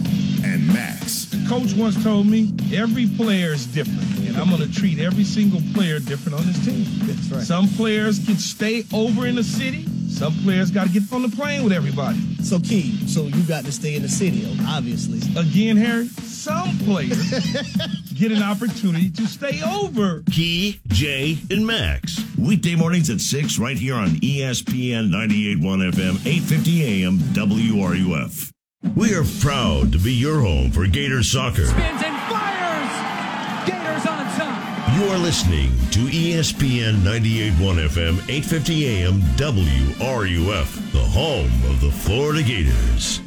and Max. The coach once told me every player is different, and I'm going to treat every single player different on this team. That's right. Some players can stay over in the city. Some players got to get on the plane with everybody. So, Key, so you got to stay in the city, obviously. Again, Harry, some players get an opportunity to stay over. Key, Jay, and Max. Weekday mornings at 6 right here on ESPN 98.1 FM, 850 AM, WRUF. We are proud to be your home for Gator soccer. Spins and fires! Gators on top! You are listening to ESPN 98.1 FM, 850 AM, WRUF, the home of the Florida Gators.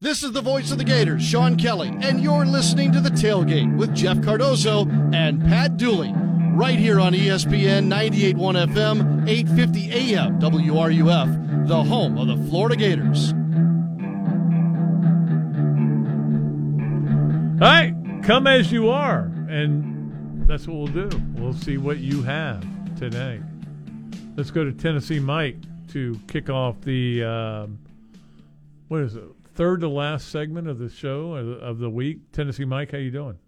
This is the voice of the Gators, Sean Kelly, and you're listening to The Tailgate with Jeff Cardozo and Pat Dooley, right here on ESPN 98.1 FM, 850 AM, WRUF, the home of the Florida Gators. All right, come as you are, and that's what we'll do. We'll see what you have today. Let's go to Tennessee Mike to kick off the um, what is it? Third to last segment of the show of the, of the week. Tennessee Mike, how you doing?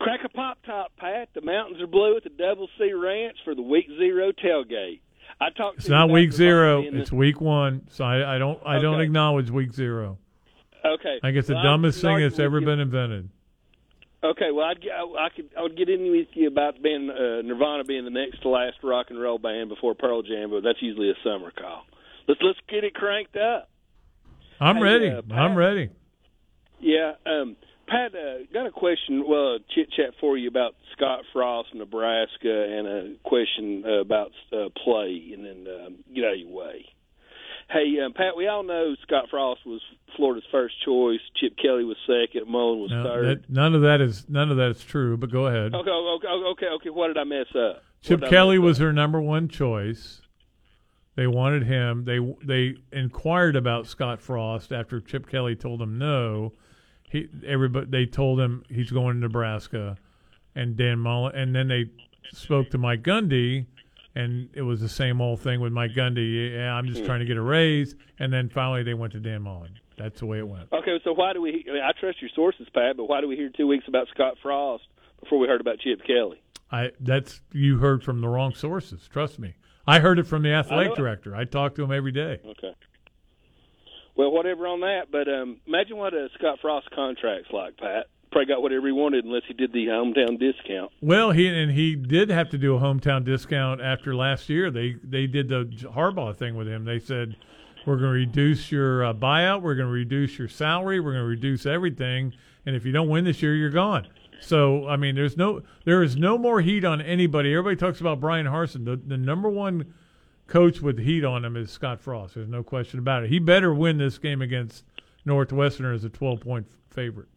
Crack a pop top, Pat. The mountains are blue at the Double C Ranch for the Week Zero tailgate. I talked. It's not week zero. It's week one. So I, I don't I don't acknowledge week zero. Okay. I think it's the Well, dumbest thing that's ever you- been invented. Okay, well, I'd, get- I, I could I would get in with you about being uh, Nirvana being the next to last rock and roll band before Pearl Jam, but that's usually a summer call. Let's let's get it cranked up. I'm Hey, ready. uh, Pat. I'm ready. Yeah, um, Pat, uh, got a question. Well, a chit chat for you about Scott Frost, Nebraska, and a question uh, about uh, play, and then um, get out of your way. Hey, um, Pat, we all know Scott Frost was Florida's first choice. Chip Kelly was second. Mullen was No, third. that, none of that is none of that is true. But go ahead. Okay, okay, okay, okay. What did I mess up? Chip What did I Kelly was her number one choice. They wanted him. They they inquired about Scott Frost after Chip Kelly told them no. He everybody they told him he's going to Nebraska, and Dan Mullen. And then they spoke to Mike Gundy, and it was the same old thing with Mike Gundy. Yeah, I'm just Hmm. trying to get a raise. And then finally they went to Dan Mullen. That's the way it went. Okay, so why do we? I, mean, I trust your sources, Pat, but why do we hear two weeks about Scott Frost before we heard about Chip Kelly? I that's you heard from the wrong sources. Trust me. I heard it from the athletic it. director. I talk to him every day. Okay. Well, whatever on that, but um, imagine what a Scott Frost contract's like, Pat. Probably got whatever he wanted unless he did the hometown discount. Well, he and he did have to do a hometown discount after last year. They they did the Harbaugh thing with him. They said we're going to reduce your uh, buyout, we're going to reduce your salary, we're going to reduce everything, and if you don't win this year, you're gone. So I mean, there's no there is no more heat on anybody. Everybody talks about Bryan Harsin. The the number one coach with heat on him is Scott Frost. There's no question about it. He better win this game against Northwestern as a 12 point favorite.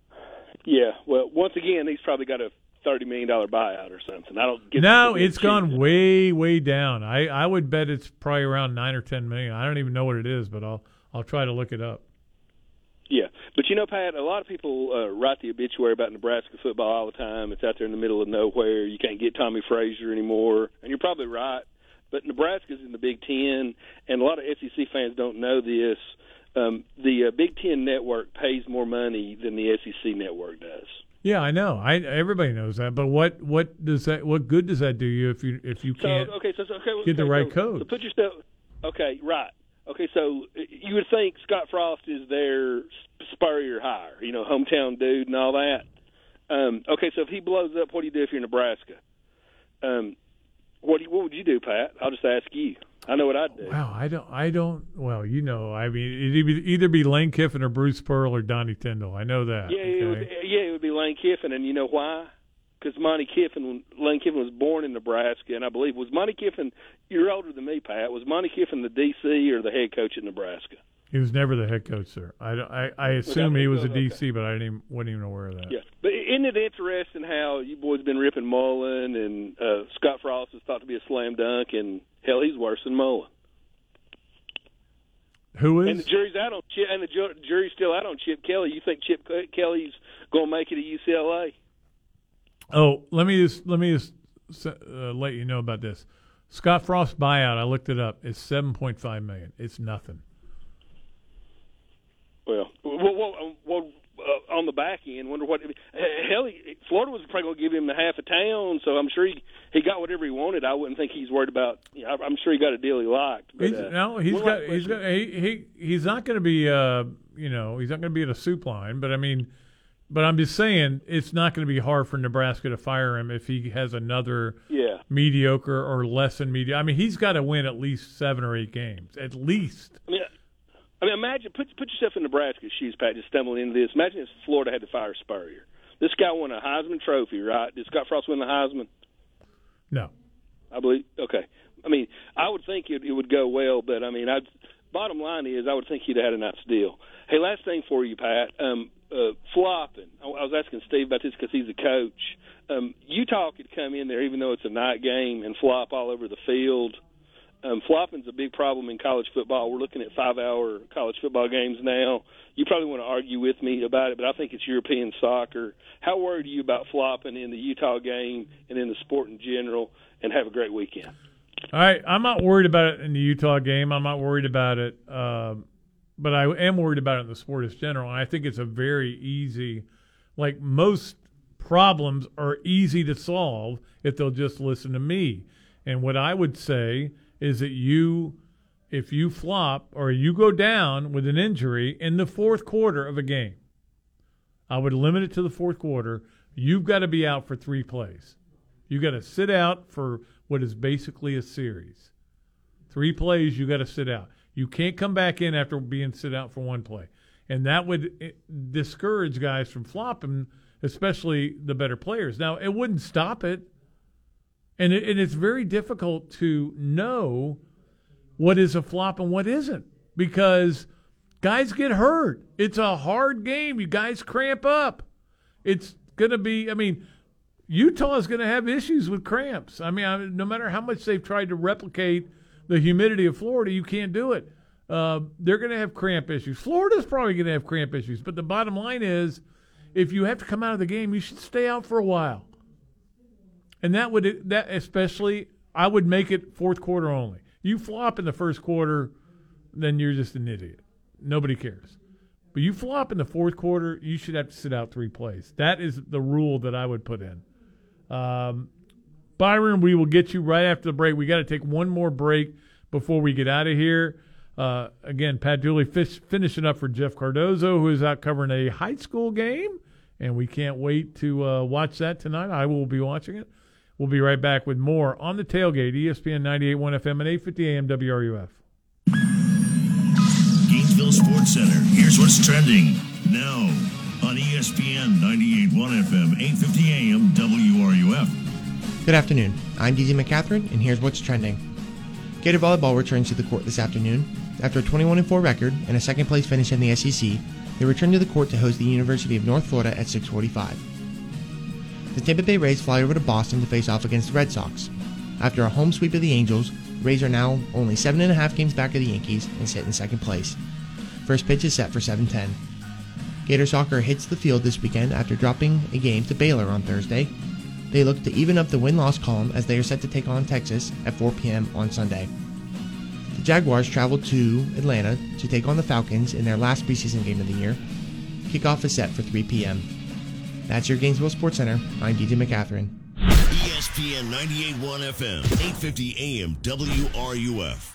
Yeah. Well, once again, he's probably got a thirty million dollar buyout or something. I don't get. No, it's gone way, way down. I, I would bet it's probably around nine or ten million. I don't even know what it is, but I'll I'll try to look it up. Yeah, but you know, Pat, a lot of people uh, write the obituary about Nebraska football all the time. It's out there in the middle of nowhere. You can't get Tommie Frazier anymore, and you're probably right. But Nebraska's in the Big Ten, and a lot of SEC fans don't know this. Um, the uh, Big Ten network pays more money than the SEC network does. Yeah, I know. I everybody knows that. But what what does that what good does that do you if you if you can't okay, so, so okay, get the right so, code? So put yourself. Okay, right. Okay, so uh, you would think Scott Frost is their Spurrier hire, you know, hometown dude and all that. Um, okay, so if he blows up, what do you do if you're in Nebraska? Um, what do you, what would you do, Pat? I'll just ask you. I know what I'd do. Wow, I don't I don't well, you know, I mean it'd either- either be Lane Kiffin or Bruce Pearl or Donnie Tyndall. I know that. Yeah, it would, yeah, it would be Lane Kiffin, and you know why? Because Monte Kiffin, Lane Kiffin was born in Nebraska, and I believe was Monte Kiffin. You're older than me, Pat. Was Monte Kiffin the DC or the head coach at Nebraska? He was never the head coach, sir. I, I, I assume he was a DC, but I didn't even, wasn't even aware of that. Yeah, but isn't it interesting how you boys been ripping Mullen and uh, Scott Frost is thought to be a slam dunk, and hell, he's worse than Mullen. Who is? And the jury's out on Chip, and the ju- jury's still out on Chip Kelly. You think Chip Kelly's going to make it at UCLA? Oh, let me just let me just uh, let you know about this. Scott Frost buyout. I looked it up. It's seven point five million. It's nothing. Well, well, well, well uh, on the back end, wonder what. Hell, he, Florida was probably going to give him the half a town, so I'm sure he he got whatever he wanted. I wouldn't think he's worried about. You know, I'm sure he got a deal he liked. But, He's, uh, no, he's one got last he's got he, he he's not going to be uh you know he's not going to be at a soup line, but I mean, but I'm just saying it's not going to be hard for Nebraska to fire him if he has another Yeah. mediocre or less than mediocre. I mean, he's got to win at least seven or eight games, at least. I mean, I mean, imagine put put yourself in Nebraska's shoes, Pat. Just stumbling into this. Imagine if Florida had to fire Spurrier. This guy won a Heisman Trophy, right? Did Scott Frost win the Heisman? No. I believe. Okay. I mean, I would think it, it would go well, but I mean, I bottom line is, I would think he'd had a nice deal. Hey, last thing for you, Pat. Um, uh, flopping. I, I was asking Steve about this because he's a coach. Um, Utah could come in there, even though it's a night game, and flop all over the field. Um, flopping's a big problem in college football. We're looking at five-hour college football games now. You probably want to argue with me about it, but I think it's European soccer. How worried are you about flopping in the Utah game and in the sport in general? And have a great weekend. All right, I'm not worried about it in the Utah game. I'm not worried about it, um, but I am worried about it in the sport as general. And I think it's a very easy, like most problems are easy to solve if they'll just listen to me. And what I would say is that you, if you flop or you go down with an injury in the fourth quarter of a game, I would limit it to the fourth quarter. You've got to be out for three plays. You've got to sit out for what is basically a series. Three plays, You've got to sit out. You can't come back in after being sit out for one play, and that would eh, discourage guys from flopping, especially the better players. Now, it wouldn't stop it, and, it, and it's very difficult to know what is a flop and what isn't because guys get hurt. It's a hard game. You guys cramp up. It's going to be. I mean. Utah is going to have issues with cramps. I mean, I, no matter how much they've tried to replicate the humidity of Florida, you can't do it. Uh, they're going to have cramp issues. Florida's probably going to have cramp issues. But the bottom line is, if you have to come out of the game, you should stay out for a while. And that would that especially, I would make it fourth quarter only. You flop in the first quarter, then you're just an idiot. Nobody cares. But you flop in the fourth quarter, you should have to sit out three plays. That is the rule that I would put in. Um, Byron, we will get you right after the break. We got to take one more break before we get out of here. Uh, again, Pat Dooley fish, finishing up for Jeff Cardozo, who is out covering a high school game, and we can't wait to uh, watch that tonight. I will be watching it. We'll be right back with more on the tailgate, ESPN 98.1 FM and 850 AM WRUF. Gainesville Sports Center. Here's what's trending now on ESPN 98.1 FM, 850 AM WRUF. Good afternoon. I'm DZ McCatherine, and here's what's trending. Gator volleyball returns to the court this afternoon. After a 21 4 record and a second place finish in the SEC, they return to the court to host the University of North Florida at 645. The Tampa Bay Rays fly over to Boston to face off against the Red Sox. After a home sweep of the Angels, Rays are now only seven and a half games back of the Yankees and sit in second place. First pitch is set for 7:10. Gator soccer hits the field this weekend after dropping a game to Baylor on Thursday. They look to even up the win-loss column as they are set to take on Texas at 4 p.m. on Sunday. The Jaguars travel to Atlanta to take on the Falcons in their last preseason game of the year. Kickoff is set for 3 p.m. That's your Gainesville Sports Center. I'm DJ McCatherine. ESPN 98.1 FM, 850 AM WRUF.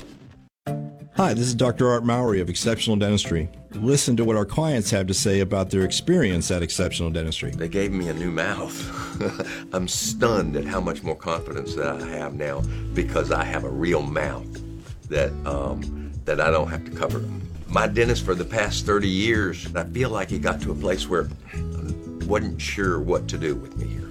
Hi, this is Dr. Art Mowry of Exceptional Dentistry. Listen to what our clients have to say about their experience at Exceptional Dentistry. They gave me a new mouth. I'm stunned at how much more confidence that I have now because I have a real mouth that um, that I don't have to cover my dentist for the past 30 years, I feel like he got to a place where I wasn't sure what to do with me here.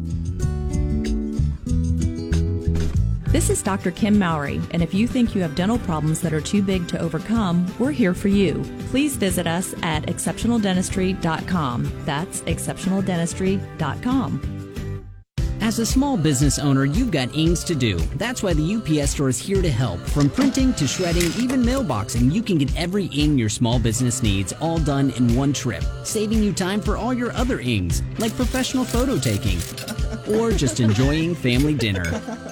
This is Dr. Kim Mowry, and if you think you have dental problems that are too big to overcome, we're here for you. Please visit us at exceptionaldentistry.com. That's exceptionaldentistry.com. As a small business owner, you've got ings to do. That's why the UPS store is here to help. From printing to shredding, even mailboxing, you can get every ing your small business needs all done in one trip, saving you time for all your other ings, like professional photo taking or just enjoying family dinner.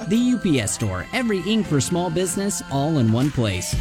The UPS store, every ink for small business, all in one place.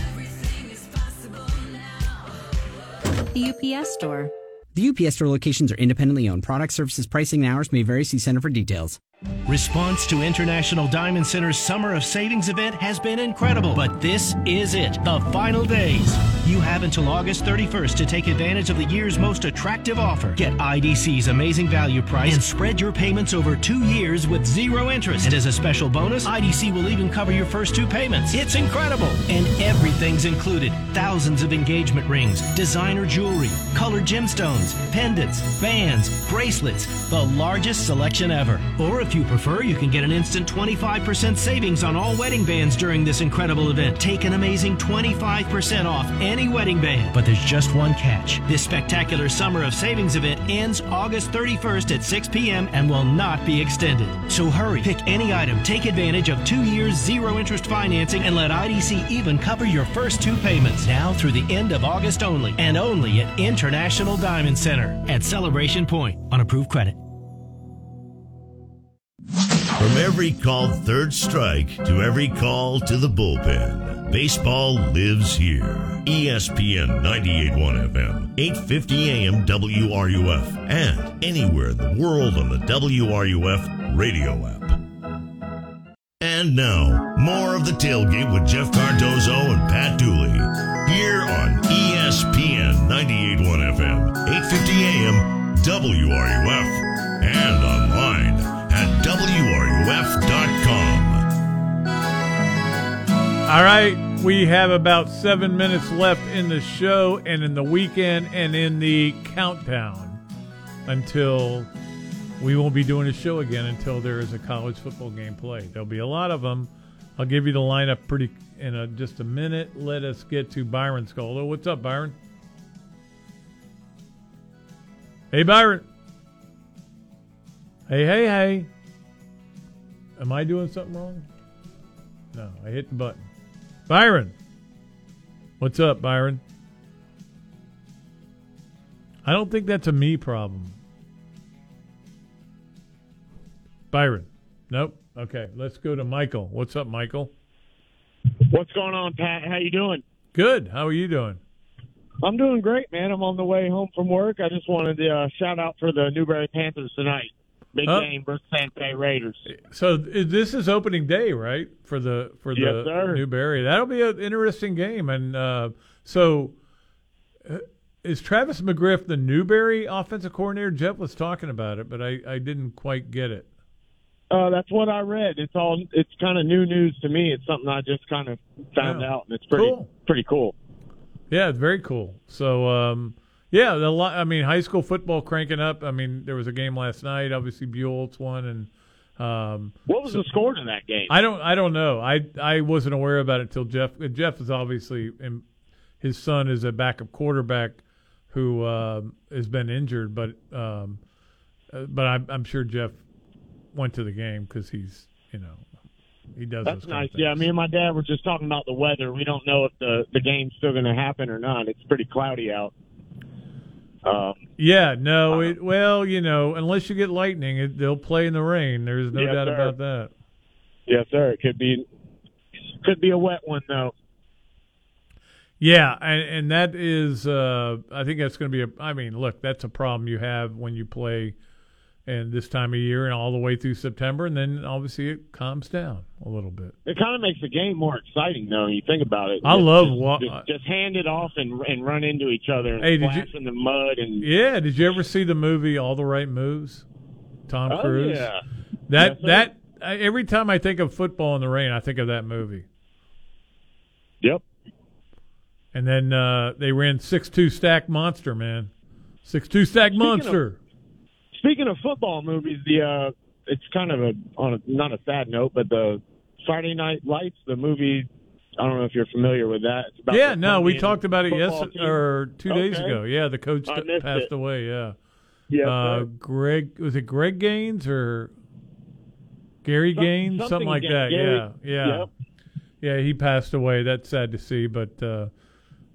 The UPS store. The UPS store locations are independently owned. Product services, pricing, and hours may vary. See Center for details. Response to International Diamond Center's Summer of Savings event has been incredible, but this is it, the final days. You have until August 31st to take advantage of the year's most attractive offer. Get IDC's amazing value price and spread your payments over two years with zero interest. And as a special bonus, IDC will even cover your first two payments. It's incredible! And everything's included thousands of engagement rings, designer jewelry, colored gemstones, pendants, bands, bracelets, the largest selection ever. Or if you prefer, you can get an instant 25% savings on all wedding bands during this incredible event. Take an amazing 25% off any wedding band. But there's just one catch. This spectacular Summer of Savings event ends August 31st at 6 p.m. and will not be extended. So hurry, pick any item, take advantage of two years zero interest financing, and let IDC even cover your first two payments. Now through the end of August only, and only at International Diamond Center at Celebration Point on approved credit. From every called third strike to every call to the bullpen, baseball lives here. ESPN 98.1 FM, 8:50 AM WRUF, and anywhere in the world on the WRUF radio app. And now, more of the tailgate with Jeff Cardozo and Pat Dooley here on ESPN 98.1 FM, 8:50 AM WRUF, and online WRUF.com. All right, we have about seven minutes left in the show and in the weekend and in the countdown until we won't be doing a show again until there is a college football game played. There'll be a lot of them. I'll give you the lineup pretty in a, just a minute. Let us get to Byron Skoldo. What's up, Byron? Hey, Byron. Hey, hey, hey. Am I doing something wrong? No, I hit the button. Byron. What's up, Byron? I don't think that's a me problem. Byron. Nope. Okay, let's go to Michael. What's up, Michael? What's going on, Pat? How you doing? Good. How are you doing? I'm doing great, man. I'm on the way home from work. I just wanted to uh, shout out for the Newberry Panthers tonight. Big Oh. game versus San Fe Raiders. So this is opening day, right? For the for the Yes, sir. Newberry. That'll be an interesting game. And uh, so, uh, is Travis McGriff the Newberry offensive coordinator? Jeff was talking about it, but I, I didn't quite get it. Uh, that's what I read. It's all. It's kind of new news to me. It's something I just kind of found Yeah. out, and it's pretty Cool. pretty cool. Yeah, it's very cool. So, um, yeah, the I mean, high school football cranking up. I mean, there was a game last night. Obviously, Buell's won, and um, What was the score in that game? I don't. I don't know. I I wasn't aware about it until Jeff. Jeff is obviously in, his son is a backup quarterback who um has been injured, but um, uh, but I'm, I'm sure Jeff went to the game because he's you know he does. That's those kind nice. Yeah, me and my dad were just talking about the weather. We don't know if the the game's still going to happen or not. It's pretty cloudy out. Um, Yeah, no, it, well, you know, unless you get lightning, it, they'll play in the rain. There's no Yes, doubt sir. about that. yes, sir. It could be could be a wet one though. Yeah, and, and that is, uh, I think that's going to be a. I mean, look, that's a problem you have when you play and this time of year and all the way through September, and then obviously it calms down a little bit. It kind of makes the game more exciting, though. When you think about it. I Just- love just, wa- just, just hand it off and and run into each other and Hey, splash in the mud and Yeah, did you ever see the movie All the Right Moves? Tom Oh, Cruise. yeah. That Yes, that every time I think of football in the rain, I think of that movie. Yep. And then uh, they ran six two stack monster, man. Six two stack Speaking of- monster. Speaking of football movies, the uh, it's kind of a on a, not a sad note, but the Friday Night Lights, the movie. I don't know if you're familiar with that. It's about yeah, no, we talked about it football yes or two days Okay. ago. Yeah, the coach passed it. away. Yeah. yeah. uh. Greg was it Greg Gaines or Gary Some- Gaines, something, something like again. that. Gary- yeah, yeah, Yep. yeah. He passed away. That's sad to see, but uh,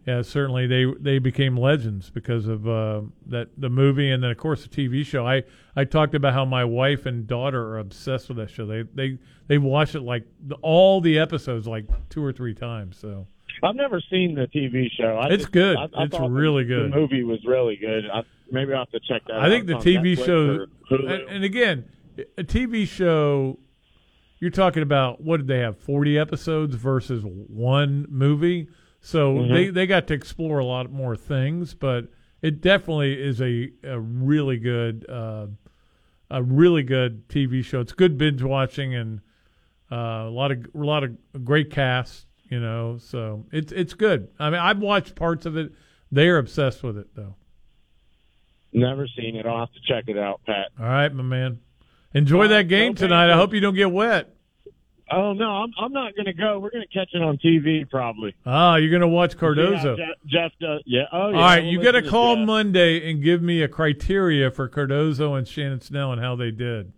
yeah, certainly they they became legends because of uh, that the movie and then of course the TV show. I I talked about how my wife and daughter are obsessed with that show. They they they watch it like the, all the episodes like two or three times. So. I've never seen the TV show. I It's just- good. I, I It's thought the- really good. The movie was really good. I, maybe I'll have to check that out. I think the TV Netflix show, and, and again, a TV show, you're talking about what did they have? Forty episodes versus one movie, so Mhm. they they got to explore a lot more things. But it definitely is a a really good uh, a really good TV show. It's good binge watching and uh, a lot of a lot of great cast. You know, so it's it's good. I mean, I've watched parts of it. They're obsessed with it though. Never seen it. I'll have to check it out, Pat. All right, my man. Enjoy that game okay. tonight. I hope you don't get wet. Oh no, I'm I'm not going to go. We're going to catch it on TV probably. Ah, you're going to watch Cardozo. Yeah, Jeff, does. Yeah. Oh yeah. All right, you got to call Jeff. Monday and give me a criteria for Cardozo and Shannon Snell and how they did.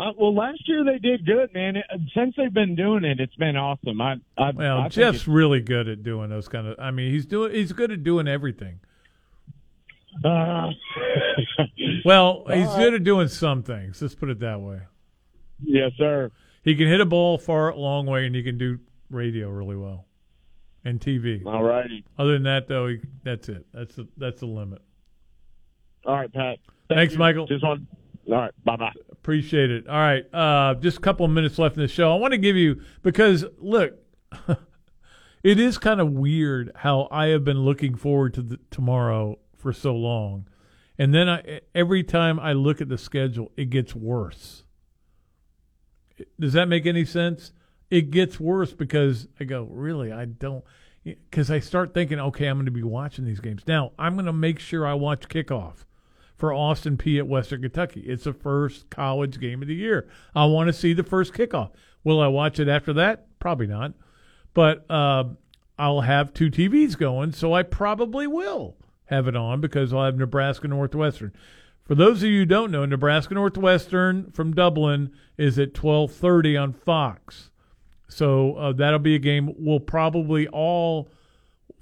Uh, well, last year they did good, man. It, since they've been doing it, it's been awesome. I, I Well, I Jeff's really good at doing those kind of. I mean, he's doing. He's good at doing everything. Uh, Well, he's All good at doing some things. Let's put it that way. yes, sir. He can hit a ball far, long way, and he can do radio really well, and TV. All righty. Other than that, though, he, that's it. That's the that's the limit. All right, Pat. Thanks, you. Michael. Just one. All right. Bye bye. Appreciate it. All right, uh, just a couple of minutes left in the show. I want to give you because look, it is kind of weird how I have been looking forward to the, tomorrow for so long, and then I, every time I look at the schedule, it gets worse. Does that make any sense? It gets worse because I go, really, I don't, because I start thinking, okay, I'm going to be watching these games now. I'm going to make sure I watch kickoff for Austin Peay at Western Kentucky. It's the first college game of the year. I want to see the first kickoff. Will I watch it after that? Probably not. But uh, I'll have two TVs going, so I probably will have it on because I'll have Nebraska Northwestern. For those of you who don't know, Nebraska Northwestern from Dublin is at 12:30 on Fox. So uh, that'll be a game we'll probably all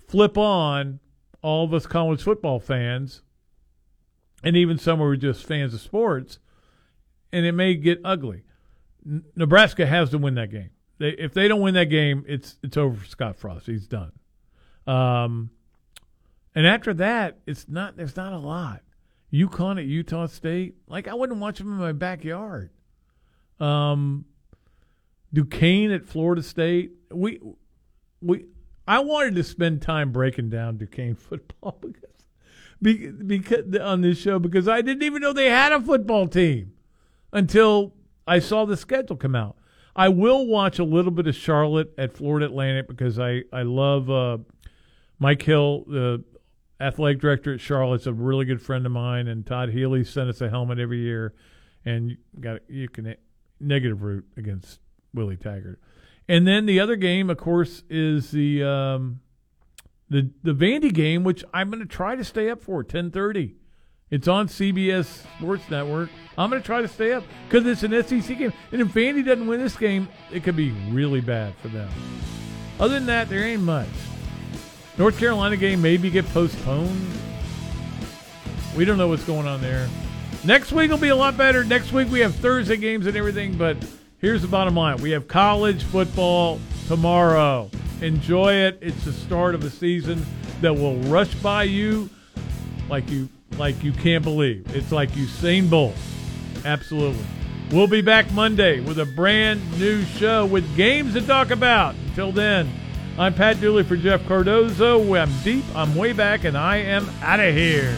flip on, all of us college football fans, and even some who are just fans of sports, and it may get ugly. N- Nebraska has to win that game. They, if they don't win that game, it's it's over for Scott Frost. He's done. Um, and after that, it's not. There's not a lot. UConn at Utah State. Like I wouldn't watch them in my backyard. Um, Duquesne at Florida State. We we I wanted to spend time breaking down Duquesne football because because on this show because I didn't even know they had a football team until I saw the schedule come out. I will watch a little bit of Charlotte at Florida Atlantic because I I love uh, Mike Hill, the athletic director at Charlotte's a really good friend of mine, and Todd Healy sent us a helmet every year, and you got you can negative root against Willie Taggart. And then the other game, of course, is the um, the the Vandy game, which I'm going to try to stay up for 10:30. It's on CBS Sports Network. I'm going to try to stay up because it's an SEC game, and if Vandy doesn't win this game, it could be really bad for them. Other than that, there ain't much. North Carolina game maybe get postponed. We don't know what's going on there. Next week will be a lot better. Next week we have Thursday games and everything, but here's the bottom line. We have college football tomorrow. Enjoy it. It's the start of a season that will rush by you like you like you can't believe. It's like Usain Bolt. Absolutely. We'll be back Monday with a brand new show with games to talk about. Until then, I'm Pat Dooley for Jeff Cardozo. I'm deep, I'm way back, and I am out of here.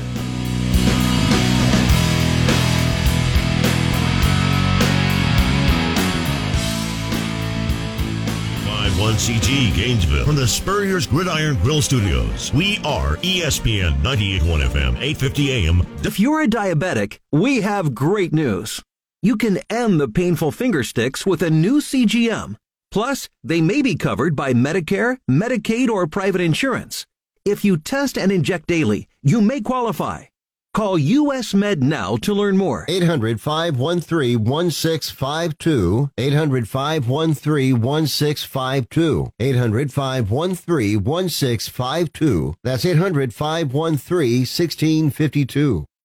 Live one CT Gainesville from the Spurrier's Gridiron Grill Studios. We are ESPN 98.1 FM, 850 AM. If you're a diabetic, we have great news. You can end the painful finger sticks with a new CGM. Plus, they may be covered by Medicare, Medicaid, or private insurance. If you test and inject daily, you may qualify. Call US Med now to learn more. 800 513 1652. 800 513 1652. 800 513 1652. That's 800 513 1652.